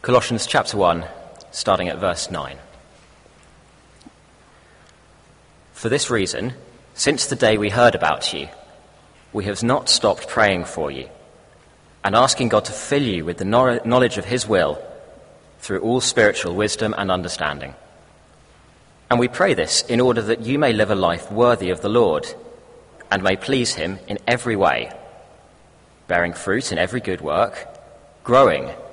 Colossians chapter 1, starting at verse 9. For this reason, since the day we heard about you, we have not stopped praying for you and asking God to fill you with the knowledge of His will through all spiritual wisdom and understanding. And we pray this in order that you may live a life worthy of the Lord and may please Him in every way, bearing fruit in every good work, growing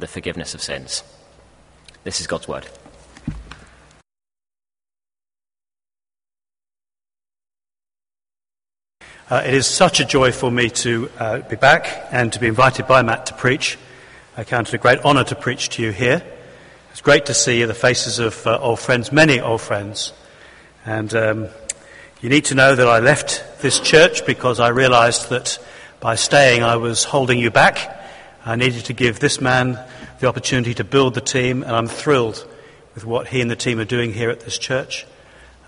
the forgiveness of sins. This is God's word. Uh, it is such a joy for me to uh, be back and to be invited by Matt to preach. I count it a great honour to preach to you here. It's great to see the faces of uh, old friends, many old friends. And um, you need to know that I left this church because I realised that by staying I was holding you back I needed to give this man the opportunity to build the team, and I'm thrilled with what he and the team are doing here at this church.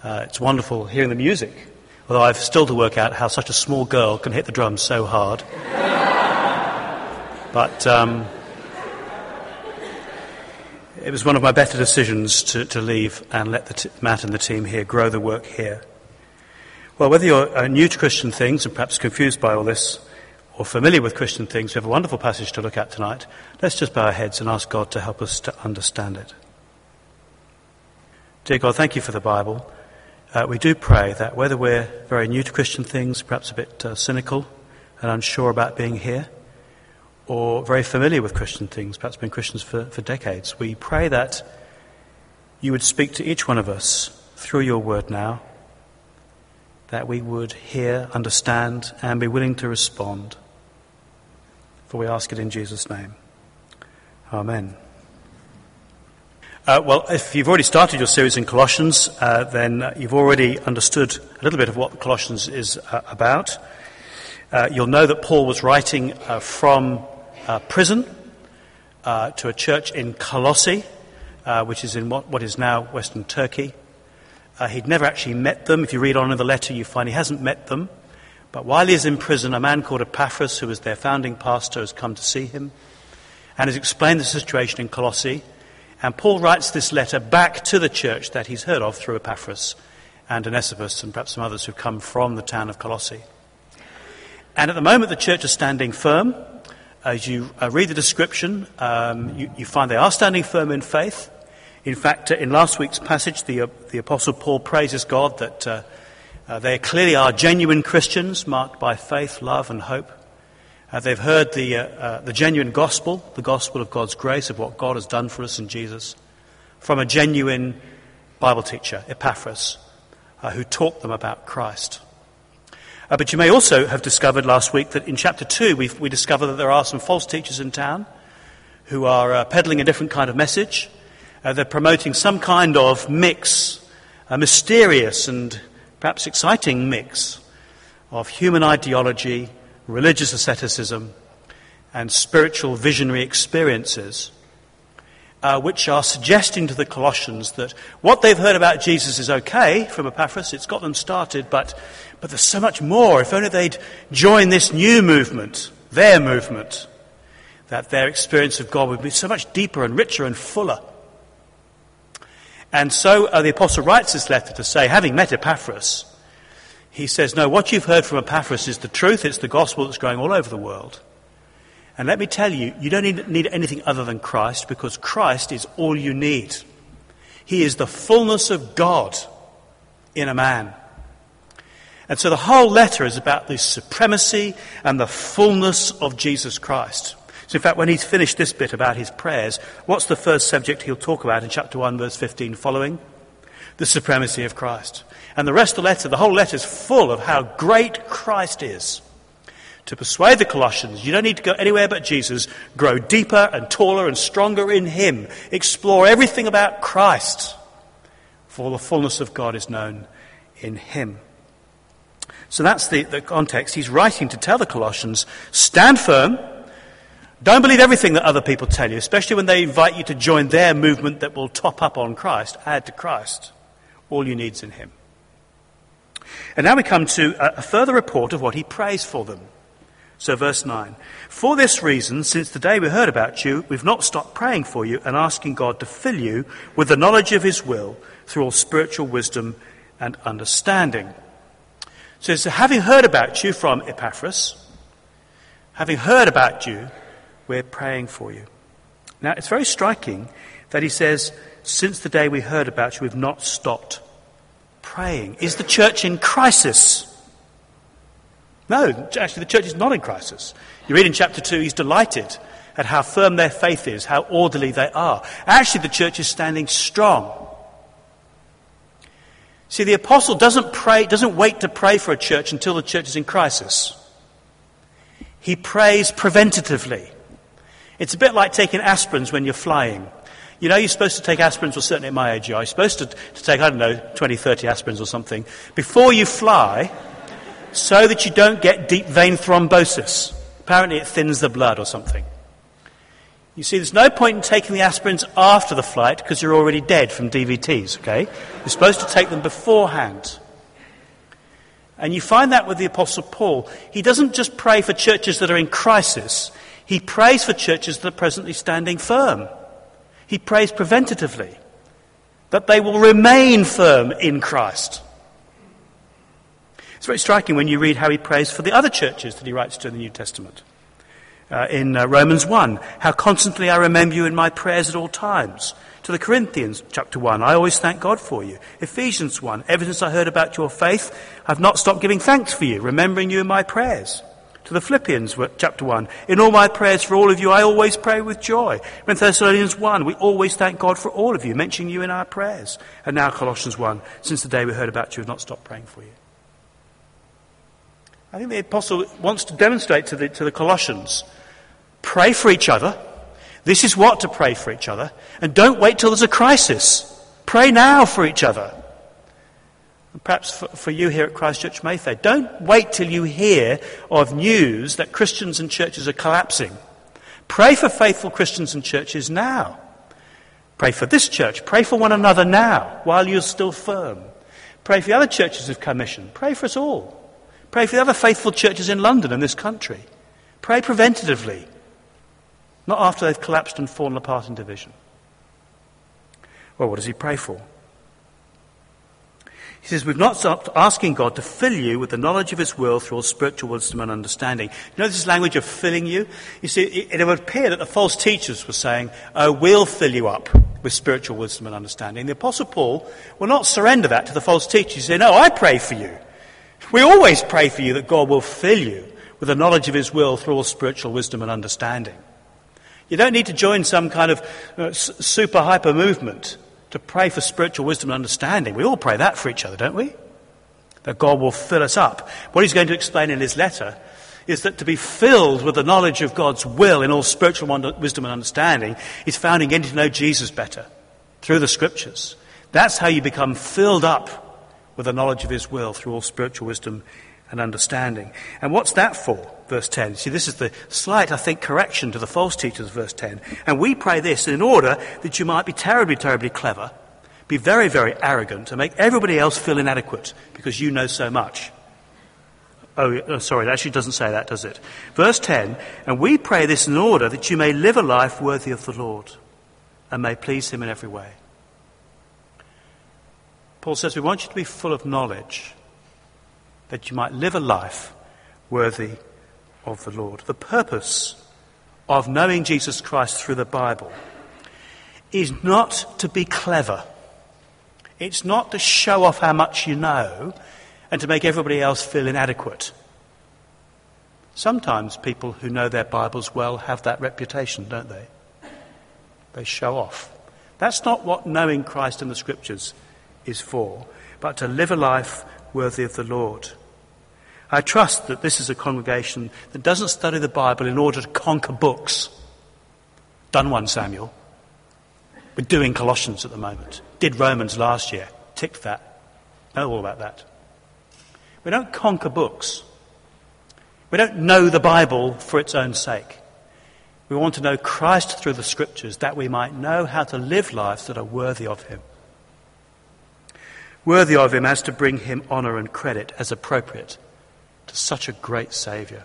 Uh, it's wonderful hearing the music, although I've still to work out how such a small girl can hit the drums so hard. but um, it was one of my better decisions to, to leave and let t- Matt and the team here grow the work here. Well, whether you're uh, new to Christian things and perhaps confused by all this, or familiar with Christian things, we have a wonderful passage to look at tonight. Let's just bow our heads and ask God to help us to understand it. Dear God, thank you for the Bible. Uh, we do pray that whether we're very new to Christian things, perhaps a bit uh, cynical and unsure about being here, or very familiar with Christian things, perhaps been Christians for, for decades, we pray that you would speak to each one of us through your word now, that we would hear, understand, and be willing to respond. For we ask it in Jesus' name. Amen. Uh, well, if you've already started your series in Colossians, uh, then uh, you've already understood a little bit of what Colossians is uh, about. Uh, you'll know that Paul was writing uh, from prison to a church in Colossae, which is in what, what is now Western Turkey. he'd never actually met them. If you read on in the letter, you find he hasn't met them. But while he is in prison, a man called Epaphras, who was their founding pastor, has come to see him and has explained the situation in Colossae. And Paul writes this letter back to the church that he's heard of through Epaphras and Onesimus and perhaps some others who've come from the town of Colossae. And at the moment, the church is standing firm. As you uh, read the description, um, you, you, find they are standing firm in faith. In fact, uh, in last week's passage, the, uh, the Apostle Paul praises God that uh, they clearly are genuine Christians marked by faith, love, and hope. Uh, they've heard the, uh, uh, the genuine gospel, the gospel of God's grace, of what God has done for us in Jesus, from a genuine Bible teacher, Epaphras, uh, who taught them about Christ. Uh, but you may also have discovered last week that in chapter 2 we we discover that there are some false teachers in town who are peddling a different kind of message. they're promoting some kind of mix, a mysterious and perhaps exciting mix of human ideology, religious asceticism, and spiritual visionary experiences, uh, which are suggesting to the Colossians that what they've heard about Jesus is okay from Epaphras, it's got them started, but, but there's so much more. If only they'd join this new movement, their movement, that their experience of God would be so much deeper and richer and fuller. And so uh, the apostle writes this letter to say, having met Epaphras, he says, No, what you've heard from Epaphras is the truth. It's the gospel that's going all over the world. And let me tell you, you don't need, need anything other than Christ because Christ is all you need. He is the fullness of God in a man. And so the whole letter is about the supremacy and the fullness of Jesus Christ. So, in fact, when he's finished this bit about his prayers, what's the first subject he'll talk about in chapter 1, verse 15 following? The supremacy of Christ. And the rest of the letter, the whole letter is full of how great Christ is to persuade the Colossians you don't need to go anywhere but Jesus. Grow deeper and taller and stronger in Him. Explore everything about Christ, for the fullness of God is known in Him. So that's the, the context. He's writing to tell the Colossians stand firm. Don't believe everything that other people tell you, especially when they invite you to join their movement that will top up on Christ, add to Christ. All you need is in Him. And now we come to a, a further report of what he prays for them. So, verse 9 For this reason, since the day we heard about you, we've not stopped praying for you and asking God to fill you with the knowledge of His will through all spiritual wisdom and understanding. So, so having heard about you from Epaphras, having heard about you, we're praying for you. Now, it's very striking that he says, Since the day we heard about you, we've not stopped praying. Is the church in crisis? No, actually, the church is not in crisis. You read in chapter 2, he's delighted at how firm their faith is, how orderly they are. Actually, the church is standing strong. See, the apostle doesn't pray, doesn't wait to pray for a church until the church is in crisis. He prays preventatively. It's a bit like taking aspirins when you're flying. You know, you're supposed to take aspirins, well, certainly at my age, you're supposed to, to take, I don't know, 20, 30 aspirins or something before you fly so that you don't get deep vein thrombosis. Apparently, it thins the blood or something. You see, there's no point in taking the aspirins after the flight because you're already dead from DVTs, okay? You're supposed to take them beforehand. And you find that with the Apostle Paul. He doesn't just pray for churches that are in crisis, he prays for churches that are presently standing firm. He prays preventatively that they will remain firm in Christ. It's very striking when you read how he prays for the other churches that he writes to in the New Testament. Uh, in uh, Romans 1, how constantly I remember you in my prayers at all times. To the Corinthians, chapter 1, I always thank God for you. Ephesians 1, ever since I heard about your faith, I've not stopped giving thanks for you, remembering you in my prayers. To the Philippians, chapter 1, in all my prayers for all of you, I always pray with joy. In Thessalonians 1, we always thank God for all of you, mentioning you in our prayers. And now Colossians 1, since the day we heard about you, we've not stopped praying for you. I think the apostle wants to demonstrate to the, to the Colossians pray for each other. This is what to pray for each other. And don't wait till there's a crisis. Pray now for each other. And perhaps for, for you here at Christchurch Mayfair, don't wait till you hear of news that Christians and churches are collapsing. Pray for faithful Christians and churches now. Pray for this church. Pray for one another now while you're still firm. Pray for the other churches of Co-Mission. Pray for us all. Pray for the other faithful churches in London and this country. Pray preventatively, not after they've collapsed and fallen apart in division. Well, what does he pray for? He says, We've not stopped asking God to fill you with the knowledge of His will through all spiritual wisdom and understanding. You know this language of filling you? You see, it, it would appear that the false teachers were saying, Oh, we'll fill you up with spiritual wisdom and understanding. The Apostle Paul will not surrender that to the false teachers. He say, No, I pray for you. We always pray for you that God will fill you with the knowledge of His will through all spiritual wisdom and understanding. You don't need to join some kind of uh, super hyper movement to pray for spiritual wisdom and understanding. We all pray that for each other, don't we? That God will fill us up. What he's going to explain in his letter is that to be filled with the knowledge of God's will in all spiritual wisdom and understanding is found in getting to know Jesus better through the scriptures. That's how you become filled up with the knowledge of his will through all spiritual wisdom and understanding. And what's that for? Verse 10. See, this is the slight, I think, correction to the false teachers, verse 10. And we pray this in order that you might be terribly, terribly clever, be very, very arrogant, and make everybody else feel inadequate because you know so much. Oh, oh, sorry, it actually doesn't say that, does it? Verse 10 And we pray this in order that you may live a life worthy of the Lord and may please him in every way. Paul says, We want you to be full of knowledge that you might live a life worthy of the Lord. The purpose of knowing Jesus Christ through the Bible is not to be clever. It's not to show off how much you know and to make everybody else feel inadequate. Sometimes people who know their Bibles well have that reputation, don't they? They show off. That's not what knowing Christ in the Scriptures is for, but to live a life worthy of the Lord. I trust that this is a congregation that doesn't study the Bible in order to conquer books. Done one, Samuel. We're doing Colossians at the moment. Did Romans last year. Ticked that. Know all about that. We don't conquer books. We don't know the Bible for its own sake. We want to know Christ through the Scriptures that we might know how to live lives that are worthy of Him. Worthy of Him as to bring Him honour and credit as appropriate to such a great Saviour.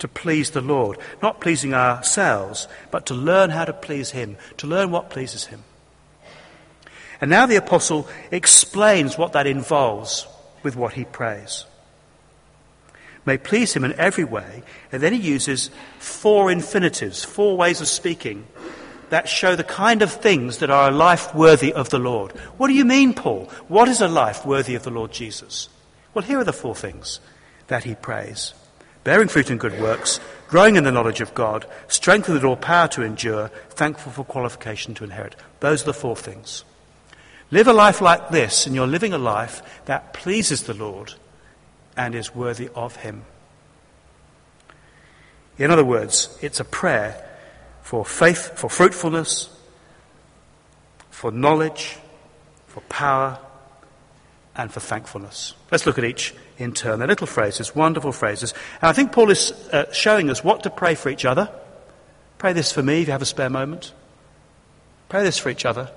To please the Lord, not pleasing ourselves, but to learn how to please Him, to learn what pleases Him. And now the Apostle explains what that involves with what he prays. May please Him in every way, and then he uses four infinitives, four ways of speaking that show the kind of things that are a life worthy of the Lord. What do you mean, Paul? What is a life worthy of the Lord Jesus? Well, here are the four things that he prays bearing fruit in good works, growing in the knowledge of God, strengthened with all power to endure, thankful for qualification to inherit. Those are the four things. Live a life like this, and you're living a life that pleases the Lord and is worthy of Him. In other words, it's a prayer for faith, for fruitfulness, for knowledge, for power, and for thankfulness. Let's look at each in turn. They're little phrases, wonderful phrases. And I think Paul is uh, showing us what to pray for each other. Pray this for me if you have a spare moment. Pray this for each other.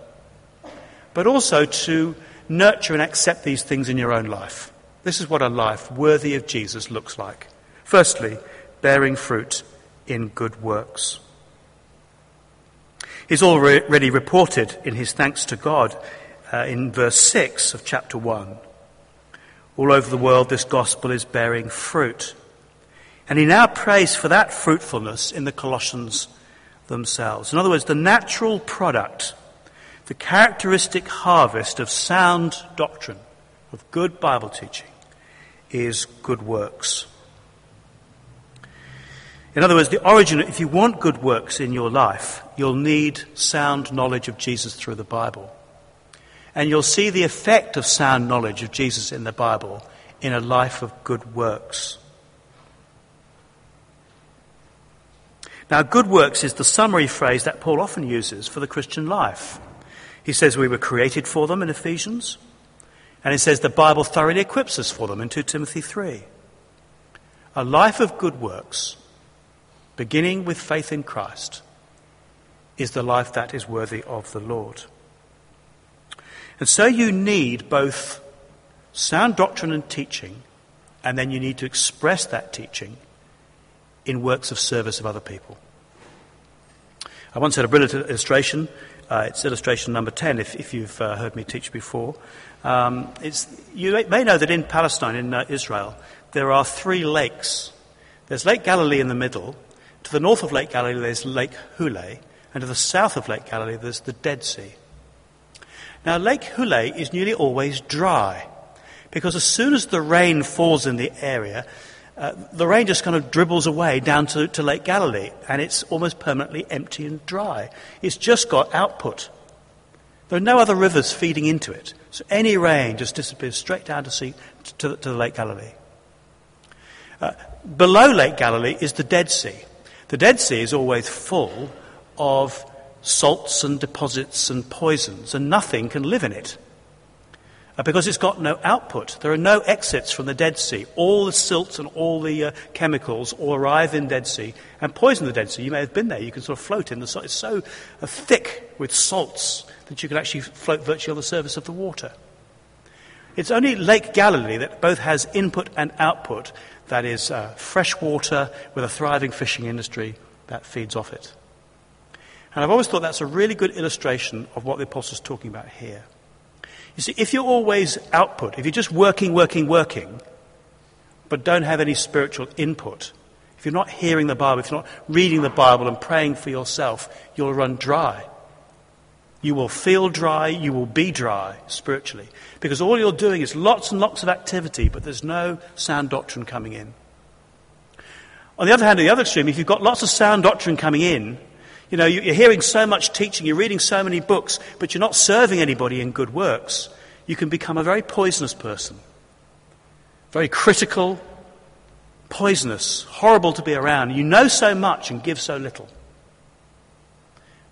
But also to nurture and accept these things in your own life. This is what a life worthy of Jesus looks like. Firstly, bearing fruit in good works. He's already reported in his thanks to God uh, in verse 6 of chapter 1. All over the world, this gospel is bearing fruit. And he now prays for that fruitfulness in the Colossians themselves. In other words, the natural product, the characteristic harvest of sound doctrine, of good Bible teaching, is good works. In other words, the origin, if you want good works in your life, you'll need sound knowledge of Jesus through the Bible. And you'll see the effect of sound knowledge of Jesus in the Bible in a life of good works. Now, good works is the summary phrase that Paul often uses for the Christian life. He says we were created for them in Ephesians, and he says the Bible thoroughly equips us for them in 2 Timothy 3. A life of good works, beginning with faith in Christ, is the life that is worthy of the Lord. And so you need both sound doctrine and teaching, and then you need to express that teaching in works of service of other people. I once had a brilliant illustration. Uh, it's illustration number 10, if, if you've uh, heard me teach before. Um, you may know that in Palestine, in uh, Israel, there are three lakes. There's Lake Galilee in the middle. To the north of Lake Galilee, there's Lake Huleh. And to the south of Lake Galilee, there's the Dead Sea. Now, Lake Huleh is nearly always dry because as soon as the rain falls in the area, uh, the rain just kind of dribbles away down to, to Lake Galilee and it's almost permanently empty and dry. It's just got output. There are no other rivers feeding into it. So any rain just disappears straight down to, sea, to, to the Lake Galilee. Uh, below Lake Galilee is the Dead Sea. The Dead Sea is always full of salts and deposits and poisons, and nothing can live in it. Uh, because it's got no output. There are no exits from the Dead Sea. All the silts and all the uh, chemicals all arrive in Dead Sea and poison the Dead Sea. You may have been there. You can sort of float in the salt. It's so uh, thick with salts that you can actually float virtually on the surface of the water. It's only Lake Galilee that both has input and output, that is, uh, fresh water with a thriving fishing industry that feeds off it. And I've always thought that's a really good illustration of what the Apostle's talking about here. You see, if you're always output, if you're just working, working, working, but don't have any spiritual input, if you're not hearing the Bible, if you're not reading the Bible and praying for yourself, you'll run dry. You will feel dry, you will be dry spiritually. Because all you're doing is lots and lots of activity, but there's no sound doctrine coming in. On the other hand, at the other extreme, if you've got lots of sound doctrine coming in, you know, you're hearing so much teaching, you're reading so many books, but you're not serving anybody in good works. You can become a very poisonous person. very critical, poisonous, horrible to be around. You know so much and give so little.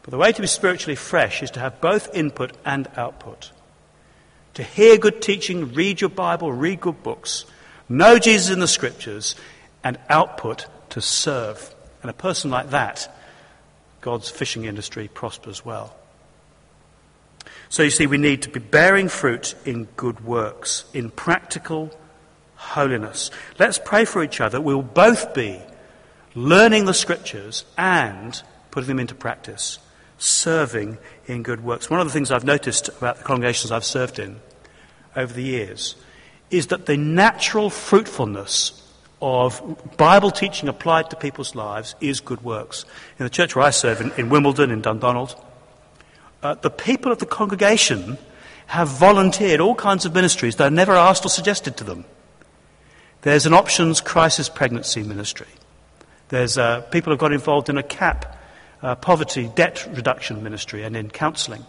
But the way to be spiritually fresh is to have both input and output. To hear good teaching, read your Bible, read good books, know Jesus in the scriptures, and output to serve. And a person like that, God's fishing industry prospers well. So you see, we need to be bearing fruit in good works, in practical holiness. Let's pray for each other. We'll both be learning the scriptures and putting them into practice, serving in good works. One of the things I've noticed about the congregations I've served in over the years is that the natural fruitfulness of Bible teaching applied to people's lives is good works. In the church where I serve, in, in Wimbledon, in Dundonald, uh, the people of the congregation have volunteered all kinds of ministries that are never asked or suggested to them. There's an options crisis pregnancy ministry. There's uh, people have got involved in a CAP, uh, poverty debt reduction ministry, and in counselling.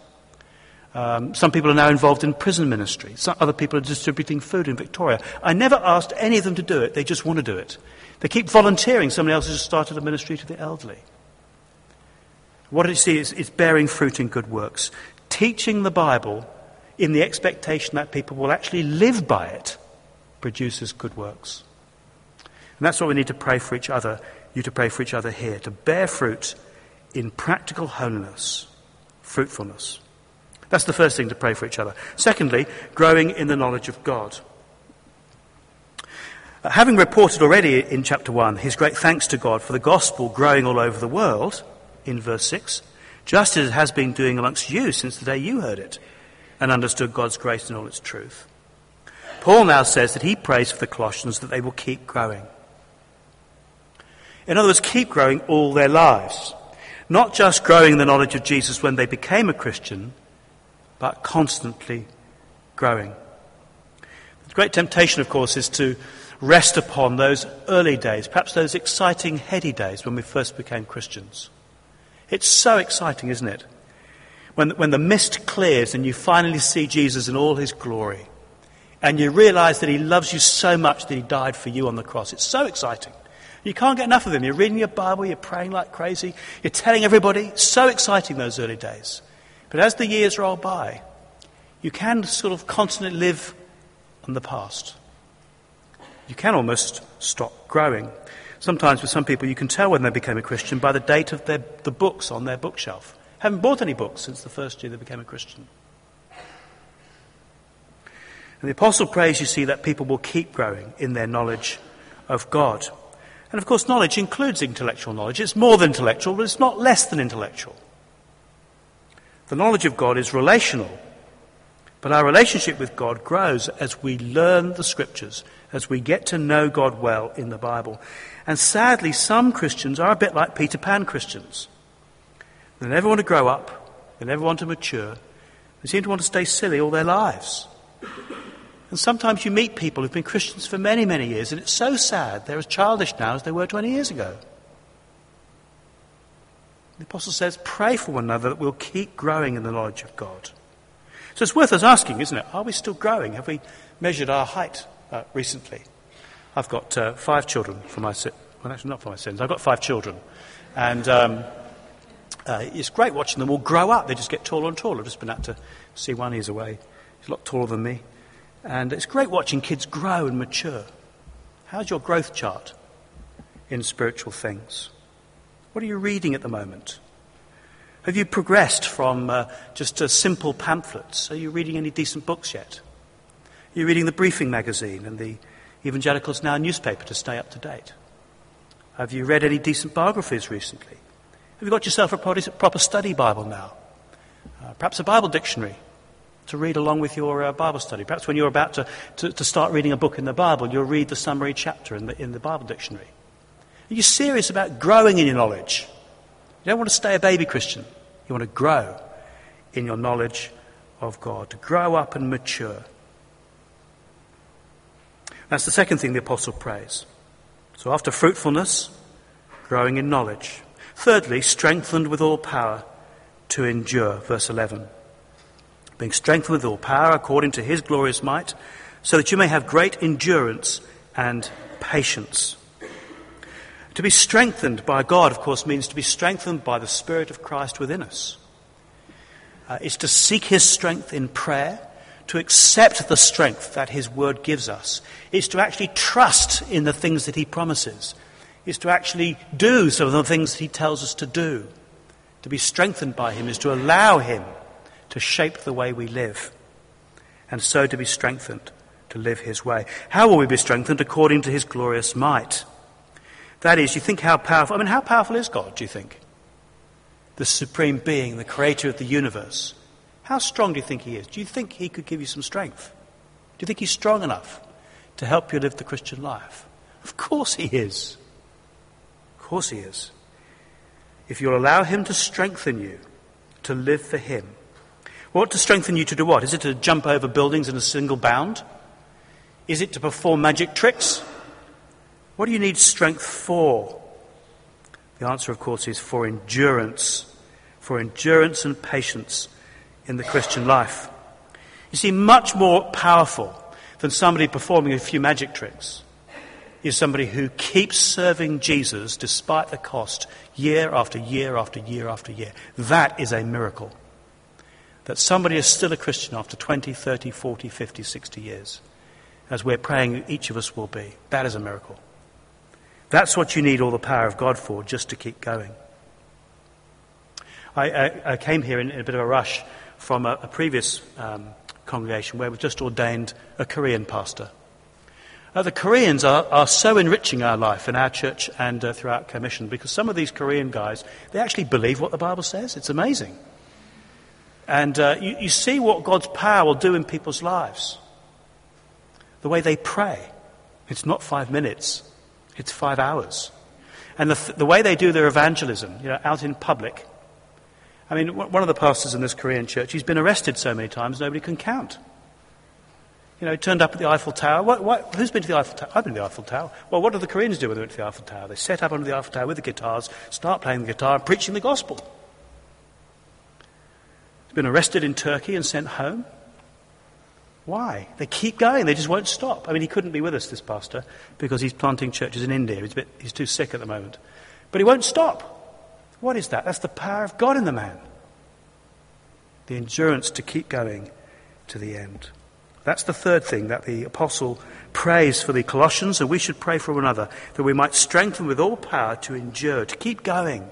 Um, some people are now involved in prison ministry. Some other people are distributing food in Victoria. I never asked any of them to do it. They just want to do it. They keep volunteering. Somebody else has started a ministry to the elderly. What you see is, is bearing fruit in good works, teaching the Bible in the expectation that people will actually live by it produces good works. And that's what we need to pray for each other, you to pray for each other here, to bear fruit in practical holiness, fruitfulness. That's the first thing to pray for each other. Secondly, growing in the knowledge of God. Uh, having reported already in chapter 1 his great thanks to God for the gospel growing all over the world, in verse 6, just as it has been doing amongst you since the day you heard it and understood God's grace in all its truth. Paul now says that he prays for the Colossians that they will keep growing. In other words, keep growing all their lives. Not just growing in the knowledge of Jesus when they became a Christian, but constantly growing. The great temptation, of course, is to rest upon those early days, perhaps those exciting, heady days when we first became Christians. It's so exciting, isn't it? When, when the mist clears and you finally see Jesus in all his glory, and you realize that he loves you so much that he died for you on the cross. It's so exciting. You can't get enough of him. You're reading your Bible, you're praying like crazy, you're telling everybody. So exciting those early days. But as the years roll by, you can sort of constantly live on the past. You can almost stop growing. Sometimes with some people, you can tell when they became a Christian by the date of their, the books on their bookshelf. Haven't bought any books since the first year they became a Christian. And the apostle prays, you see, that people will keep growing in their knowledge of God. And of course, knowledge includes intellectual knowledge. It's more than intellectual, but it's not less than intellectual. The knowledge of God is relational. But our relationship with God grows as we learn the scriptures, as we get to know God well in the Bible. And sadly, some Christians are a bit like Peter Pan Christians. They never want to grow up, they never want to mature, they seem to want to stay silly all their lives. And sometimes you meet people who've been Christians for many, many years, and it's so sad they're as childish now as they were 20 years ago. The Apostle says, pray for one another that we'll keep growing in the knowledge of God. So it's worth us asking, isn't it? Are we still growing? Have we measured our height uh, recently? I've got uh, five children for my sins. Well, actually, not for my sins. I've got five children. And um, uh, it's great watching them all grow up. They just get taller and taller. I've just been out to see one. He's away. He's a lot taller than me. And it's great watching kids grow and mature. How's your growth chart in spiritual things? What are you reading at the moment? Have you progressed from uh, just uh, simple pamphlets? Are you reading any decent books yet? Are you reading the Briefing magazine and the Evangelicals Now newspaper to stay up to date? Have you read any decent biographies recently? Have you got yourself a proper study Bible now? Uh, perhaps a Bible dictionary to read along with your uh, Bible study. Perhaps when you're about to, to, to, start reading a book in the Bible, you'll read the summary chapter in the, in the Bible dictionary. Are you serious about growing in your knowledge? You don't want to stay a baby Christian. You want to grow in your knowledge of God, to grow up and mature. That's the second thing the apostle prays. So after fruitfulness, growing in knowledge. Thirdly, strengthened with all power to endure. Verse 11 being strengthened with all power according to his glorious might, so that you may have great endurance and patience. To be strengthened by God, of course, means to be strengthened by the Spirit of Christ within us. Uh, it's to seek His strength in prayer, to accept the strength that His Word gives us. It's to actually trust in the things that He promises. It's to actually do some of the things that He tells us to do. To be strengthened by Him is to allow Him to shape the way we live, and so to be strengthened to live His way. How will we be strengthened? According to His glorious might. That is, you think how powerful, I mean, how powerful is God, do you think? The supreme being, the creator of the universe. How strong do you think he is? Do you think he could give you some strength? Do you think he's strong enough to help you live the Christian life? Of course he is. Of course he is. If you'll allow him to strengthen you to live for him. What to strengthen you to do what? Is it to jump over buildings in a single bound? Is it to perform magic tricks? What do you need strength for? The answer, of course, is for endurance, for endurance and patience in the Christian life. You see, much more powerful than somebody performing a few magic tricks is somebody who keeps serving Jesus despite the cost year after year after year after year. That is a miracle. That somebody is still a Christian after 20, 30, 40, 50, 60 years, as we're praying each of us will be. That is a miracle. That's what you need all the power of God for, just to keep going. I, I, I came here in, in, a bit of a rush from a, a previous um, congregation where we've just ordained a Korean pastor. Uh, the Koreans are, are so enriching our life in our church and uh, throughout Co-Mission because some of these Korean guys, they actually believe what the Bible says. It's amazing. And uh, you, you see what God's power will do in people's lives. The way they pray. It's not five minutes. It's five hours. And the, the way they do their evangelism, you know, out in public. I mean, one of the pastors in this Korean church, he's been arrested so many times nobody can count. You know, turned up at the Eiffel Tower. What, what, who's been to the Eiffel Tower? I've been to the Eiffel Tower. Well, what do the Koreans do when they went to the Eiffel Tower? They set up under the Eiffel Tower with the guitars, start playing the guitar, and preaching the gospel. He's been arrested in Turkey and sent home. Why? They keep going. They just won't stop. I mean, he couldn't be with us, this pastor, because he's planting churches in India. He's, bit, he's too sick at the moment. But he won't stop. What is that? That's the power of God in the man. The endurance to keep going to the end. That's the third thing that the apostle prays for the Colossians, and we should pray for one another, that we might strengthen with all power to endure, to keep going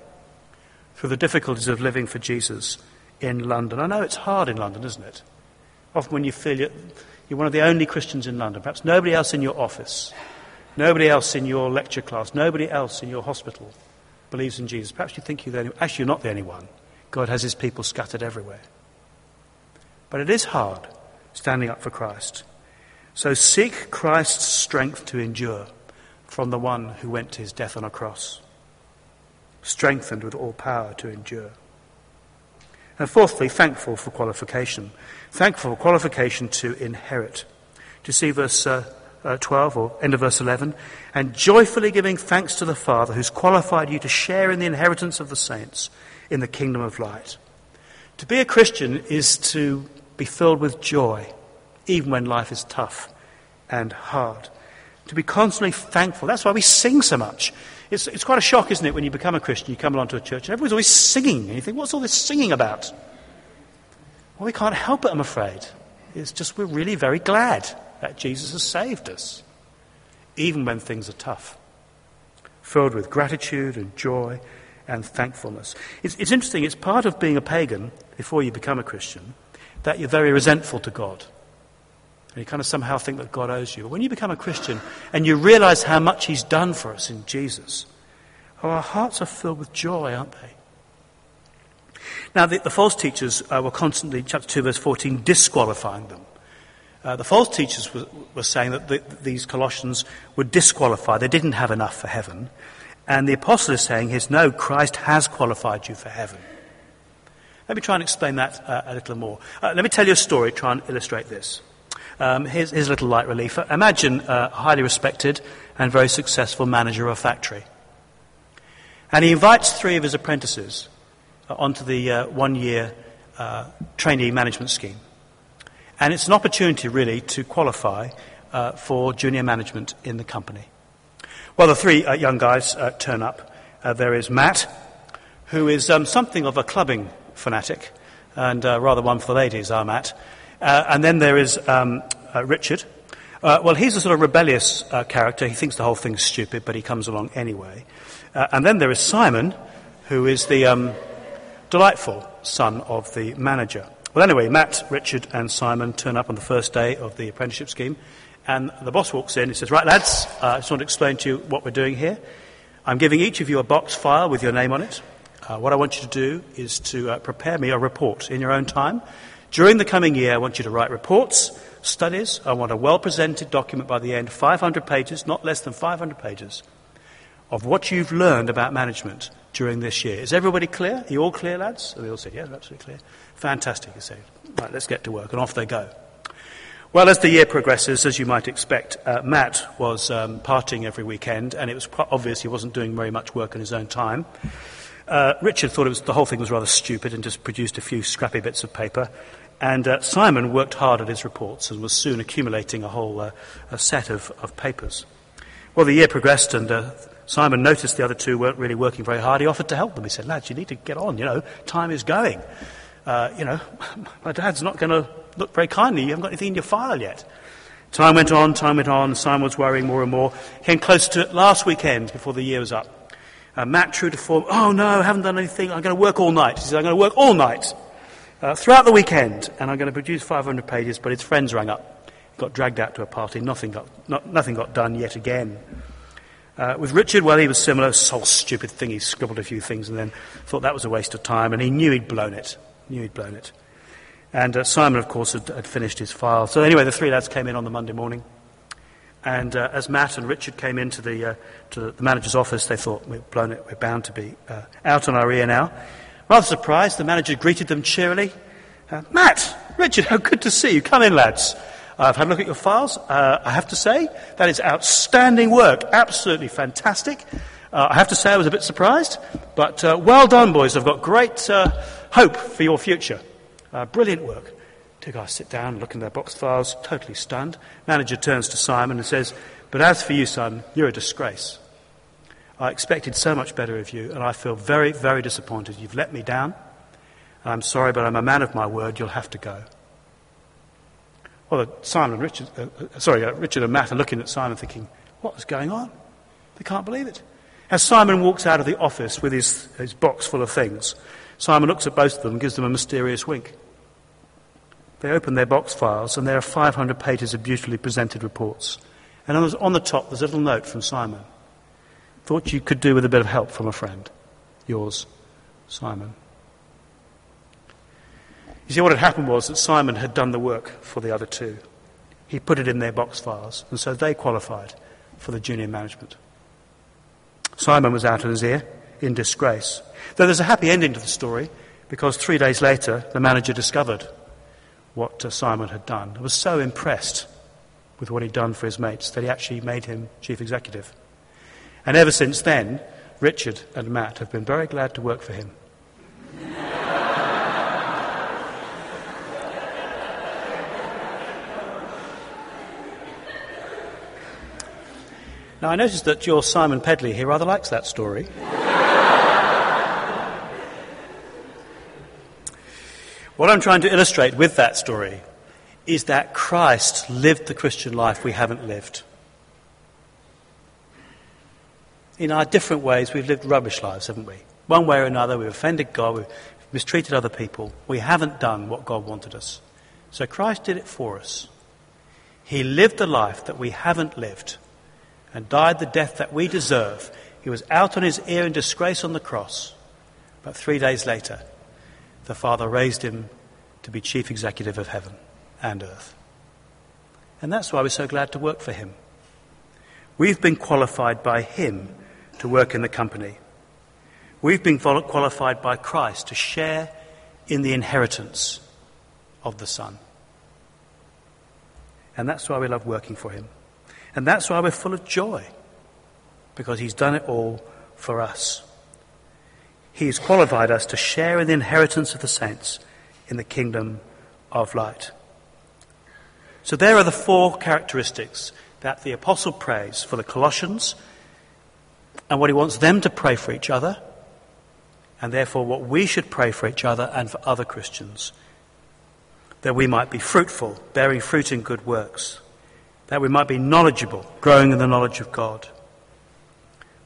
through the difficulties of living for Jesus in London. I know it's hard in London, isn't it? Often when you feel you're, you're one of the only Christians in London, perhaps nobody else in your office, nobody else in your lecture class, nobody else in your hospital believes in Jesus. Perhaps you think you're the only Actually, you're not the only one. God has his people scattered everywhere. But it is hard standing up for Christ. So seek Christ's strength to endure from the one who went to his death on a cross, strengthened with all power to endure. And fourthly, thankful for qualification. Thankful for qualification to inherit. Do you see verse uh, uh, 12 or end of verse 11? And joyfully giving thanks to the Father who's qualified you to share in the inheritance of the saints in the kingdom of light. To be a Christian is to be filled with joy, even when life is tough and hard. To be constantly thankful. That's why we sing so much. It's, it's quite a shock, isn't it, when you become a Christian, you come along to a church and everyone's always singing. And you think, what's all this singing about? Well, we can't help it, I'm afraid. It's just we're really very glad that Jesus has saved us, even when things are tough. Filled with gratitude and joy and thankfulness. It's, it's interesting, it's part of being a pagan before you become a Christian that you're very resentful to God. And you kind of somehow think that God owes you. But when you become a Christian and you realize how much He's done for us in Jesus, oh, our hearts are filled with joy, aren't they? Now, the, the false teachers uh, were constantly, chapter 2, verse 14, disqualifying them. Uh, the false teachers were, were saying that the, these Colossians were disqualified. They didn't have enough for heaven. And the apostle is saying, "Is no, Christ has qualified you for heaven. Let me try and explain that uh, a little more. Uh, let me tell you a story, try and illustrate this. Um, here's, here's, a little light relief. Imagine a highly respected and very successful manager of a factory. And he invites three of his apprentices uh, onto the uh, one year uh, trainee management scheme. And it's an opportunity, really, to qualify uh, for junior management in the company. Well, the three uh, young guys uh, turn up. There is Matt, who is um, something of a clubbing fanatic, and rather one for the ladies, our Matt. Uh, and then there is um, Richard. well, he's a sort of rebellious character. He thinks the whole thing's stupid, but he comes along anyway. and then there is Simon, who is the um, delightful son of the manager. Well, anyway, Matt, Richard, and Simon turn up on the first day of the apprenticeship scheme, and the boss walks in and says, Right, lads, uh, I just want to explain to you what we're doing here. I'm giving each of you a box file with your name on it. Uh, what I want you to do is to uh, prepare me a report in your own time. During the coming year, I want you to write reports, studies. I want a well presented document by the end, 500 pages, not less than 500 pages, of what you've learned about management during this year. Is everybody clear? Are you all clear, lads? And they all said, yes, absolutely clear. Fantastic, he said. Right, let's get to work. And off they go. Well, as the year progresses, as you might expect, uh, Matt was um, partying every weekend, and it was quite obvious he wasn't doing very much work in his own time. Uh, Richard thought was, the whole thing was rather stupid and just produced a few scrappy bits of paper. And uh, Simon worked hard at his reports and was soon accumulating a whole uh, a set of, of papers. Well, the year progressed, and uh, Simon noticed the other two weren't really working very hard. He offered to help them. He said, Lads, you need to get on. You know, time is going. Uh, you know, my dad's not going to look very kindly. You haven't got anything in your file yet. Time went on, time went on. Simon was worrying more and more. Came close to it last weekend before the year was up. Uh, Matt, true to form, oh no, I haven't done anything. I'm going to work all night. He said, I'm going to work all night uh, throughout the weekend, and I'm going to produce 500 pages. But his friends rang up. Got dragged out to a party. Nothing got, not, nothing got done yet again. Uh, with Richard, well, he was similar. Sole stupid thing. He scribbled a few things and then thought that was a waste of time, and he knew he'd blown it. Knew he'd blown it. And uh, Simon, of course, had, had, finished his file. So anyway, the three lads came in on the Monday morning. And uh, as Matt and Richard came into the, uh, to the manager's office, they thought, we've blown it, we're bound to be uh, out on our ear now. Rather surprised, the manager greeted them cheerily. Uh, Matt, Richard, how good to see you. Come in, lads. I've had a look at your files. Uh, I have to say, that is outstanding work. Absolutely fantastic. Uh, I have to say, I was a bit surprised. But uh, well done, boys. I've got great uh, hope for your future. Uh, brilliant work. Two guys sit down, look in their box files, totally stunned. Manager turns to Simon and says, But as for you, son, you're a disgrace. I expected so much better of you, and I feel very, very disappointed. You've let me down. I'm sorry, but I'm a man of my word. You'll have to go. Well, Simon and Richard, uh, uh, sorry, uh, Richard and Matt are looking at Simon thinking, what is going on? They can't believe it. As Simon walks out of the office with his, his box full of things, Simon looks at both of them and gives them a mysterious wink. They open their box files, and there are 500 pages of beautifully presented reports. And on the top, there's a little note from Simon. Thought you could do with a bit of help from a friend. Yours, Simon. You see, what had happened was that Simon had done the work for the other two. He put it in their box files, and so they qualified for the junior management. Simon was out of his ear, in disgrace. Though there's a happy ending to the story, because three days later, the manager discovered what uh, Simon had done. He was so impressed with what he'd done for his mates that he actually made him chief executive. And ever since then, Richard and Matt have been very glad to work for him. Now, I noticed that your Simon Pedley here rather likes that story. what I'm trying to illustrate with that story is that Christ lived the Christian life we haven't lived. In our different ways, we've lived rubbish lives, haven't we? One way or another, we've offended God, we've mistreated other people. We haven't done what God wanted us. So Christ did it for us. He lived the life that we haven't lived and died the death that we deserve. He was out on his ear in disgrace on the cross. But three days later, the Father raised him to be chief executive of heaven and earth. And that's why we're so glad to work for him. We've been qualified by him to work in the company. We've been qualified by Christ to share in the inheritance of the Son. And that's why we love working for him. And that's why we're full of joy, because He's done it all for us. He's qualified us to share in the inheritance of the saints in the kingdom of light. So there are the four characteristics that the apostle prays for the Colossians and what he wants them to pray for each other, and therefore what we should pray for each other and for other Christians. That we might be fruitful, bearing fruit in good works. That we might be knowledgeable, growing in the knowledge of God.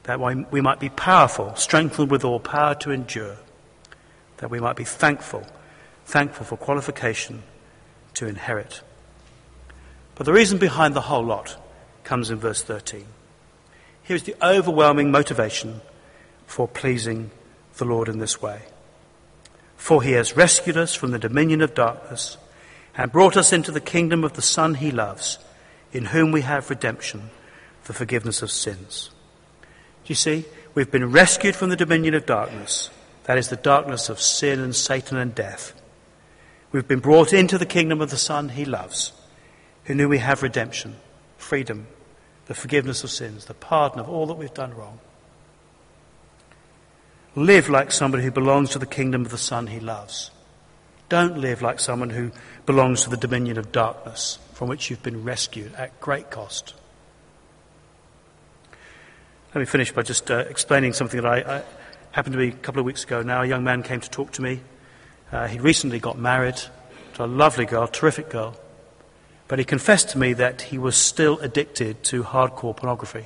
That we might be powerful, strengthened with all power to endure. That we might be thankful, thankful for qualification to inherit. But the reason behind the whole lot comes in verse 13. Here is the overwhelming motivation for pleasing the Lord in this way. For he has rescued us from the dominion of darkness and brought us into the kingdom of the Son he loves, in whom we have redemption, the forgiveness of sins. Do you see? We've been rescued from the dominion of darkness. That is the darkness of sin and Satan and death. We've been brought into the kingdom of the Son he loves, in whom we have redemption, freedom, the forgiveness of sins, the pardon of all that we've done wrong. Live like somebody who belongs to the kingdom of the Son he loves. Don't live like someone who belongs to the dominion of darkness from which you've been rescued at great cost. Let me finish by just uh, explaining something that I, I, happened to be a couple of weeks ago now. A young man came to talk to me. Uh, he recently got married to a lovely girl, terrific girl. But he confessed to me that he was still addicted to hardcore pornography.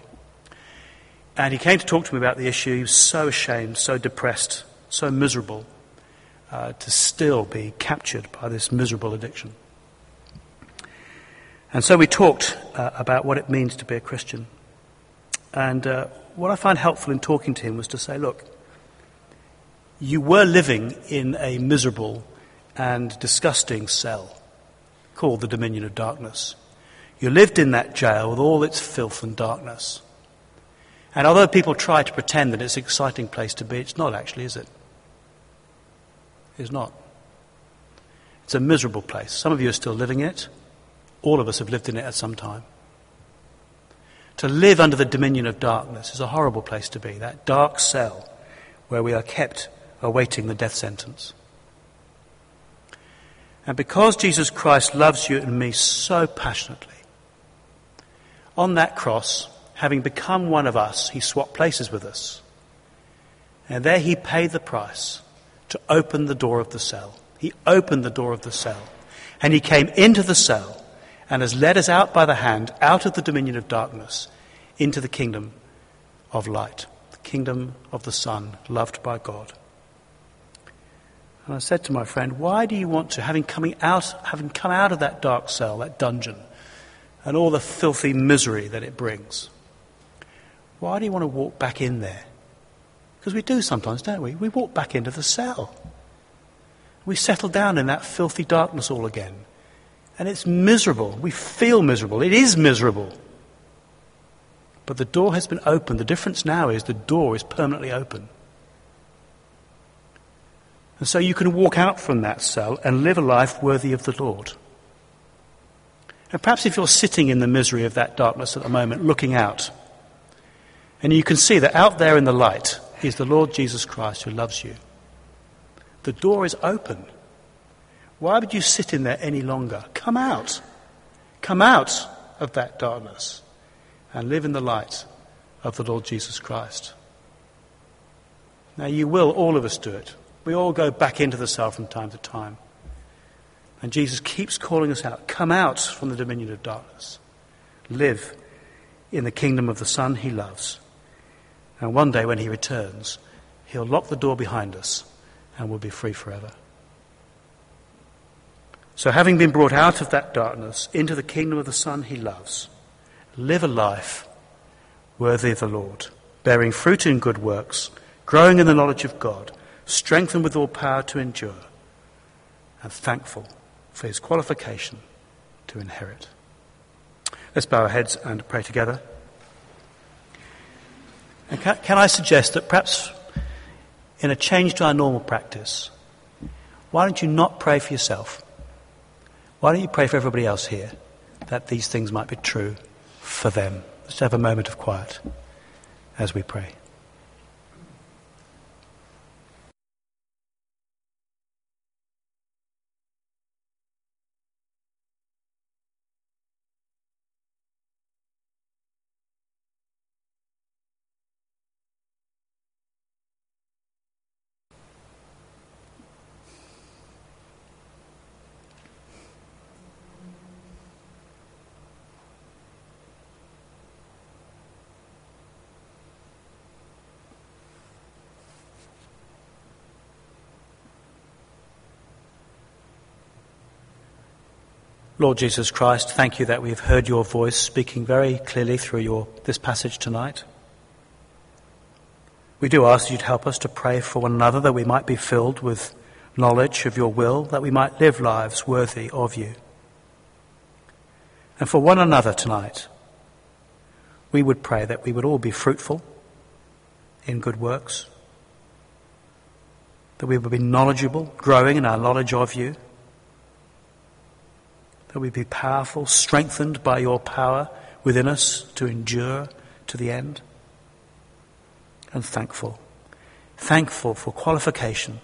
And he came to talk to me about the issue. He was so ashamed, so depressed, so miserable uh, to still be captured by this miserable addiction. And so we talked uh, about what it means to be a Christian. And uh, what I found helpful in talking to him was to say, look, you were living in a miserable and disgusting cell called the dominion of darkness. You lived in that jail with all its filth and darkness. And although people try to pretend that it's an exciting place to be, it's not actually, is it? It's not. It's a miserable place. Some of you are still living in it. All of us have lived in it at some time. To live under the dominion of darkness is a horrible place to be, that dark cell where we are kept awaiting the death sentence. And because Jesus Christ loves you and me so passionately, on that cross, having become one of us, he swapped places with us. And there he paid the price to open the door of the cell. He opened the door of the cell. And he came into the cell and has led us out by the hand, out of the dominion of darkness, into the kingdom of light, the kingdom of the Son, loved by God. And I said to my friend, why do you want to, having, coming out, having come out of that dark cell, that dungeon, and all the filthy misery that it brings, why do you want to walk back in there? Because we do sometimes, don't we? We walk back into the cell. We settle down in that filthy darkness all again. And it's miserable. We feel miserable. It is miserable. But the door has been opened. The difference now is the door is permanently open. And so you can walk out from that cell and live a life worthy of the Lord. And perhaps if you're sitting in the misery of that darkness at the moment, looking out, and you can see that out there in the light is the Lord Jesus Christ who loves you. The door is open. Why would you sit in there any longer? Come out. Come out of that darkness and live in the light of the Lord Jesus Christ. Now, you will, all of us, do it. We all go back into the self from time to time. And Jesus keeps calling us out come out from the dominion of darkness, live in the kingdom of the Son he loves. And one day when he returns, he'll lock the door behind us and we'll be free forever. So, having been brought out of that darkness into the kingdom of the Son he loves, live a life worthy of the Lord, bearing fruit in good works, growing in the knowledge of God strengthened with all power to endure, and thankful for his qualification to inherit. Let's bow our heads and pray together. And can, can I suggest that perhaps in a change to our normal practice, why don't you not pray for yourself? Why don't you pray for everybody else here that these things might be true for them? Let's have a moment of quiet as we pray. Lord Jesus Christ, thank you that we've heard your voice speaking very clearly through your, this passage tonight. We do ask you to help us to pray for one another that we might be filled with knowledge of your will, that we might live lives worthy of you. And for one another tonight, we would pray that we would all be fruitful in good works, that we would be knowledgeable, growing in our knowledge of you, that we be powerful, strengthened by your power within us to endure to the end, and thankful. Thankful for qualification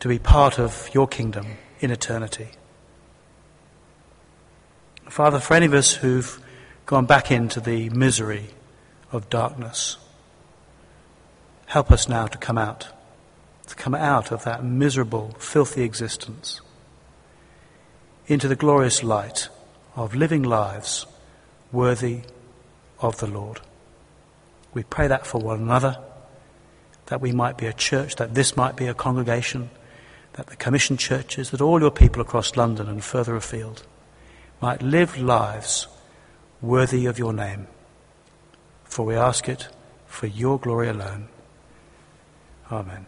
to be part of your kingdom in eternity. Father, for any of us who've gone back into the misery of darkness, help us now to come out, to come out of that miserable, filthy existence into the glorious light of living lives worthy of the Lord. We pray that for one another, that we might be a church, that this might be a congregation, that the Co-Mission churches, that all your people across London and further afield might live lives worthy of your name. For we ask it for your glory alone. Amen.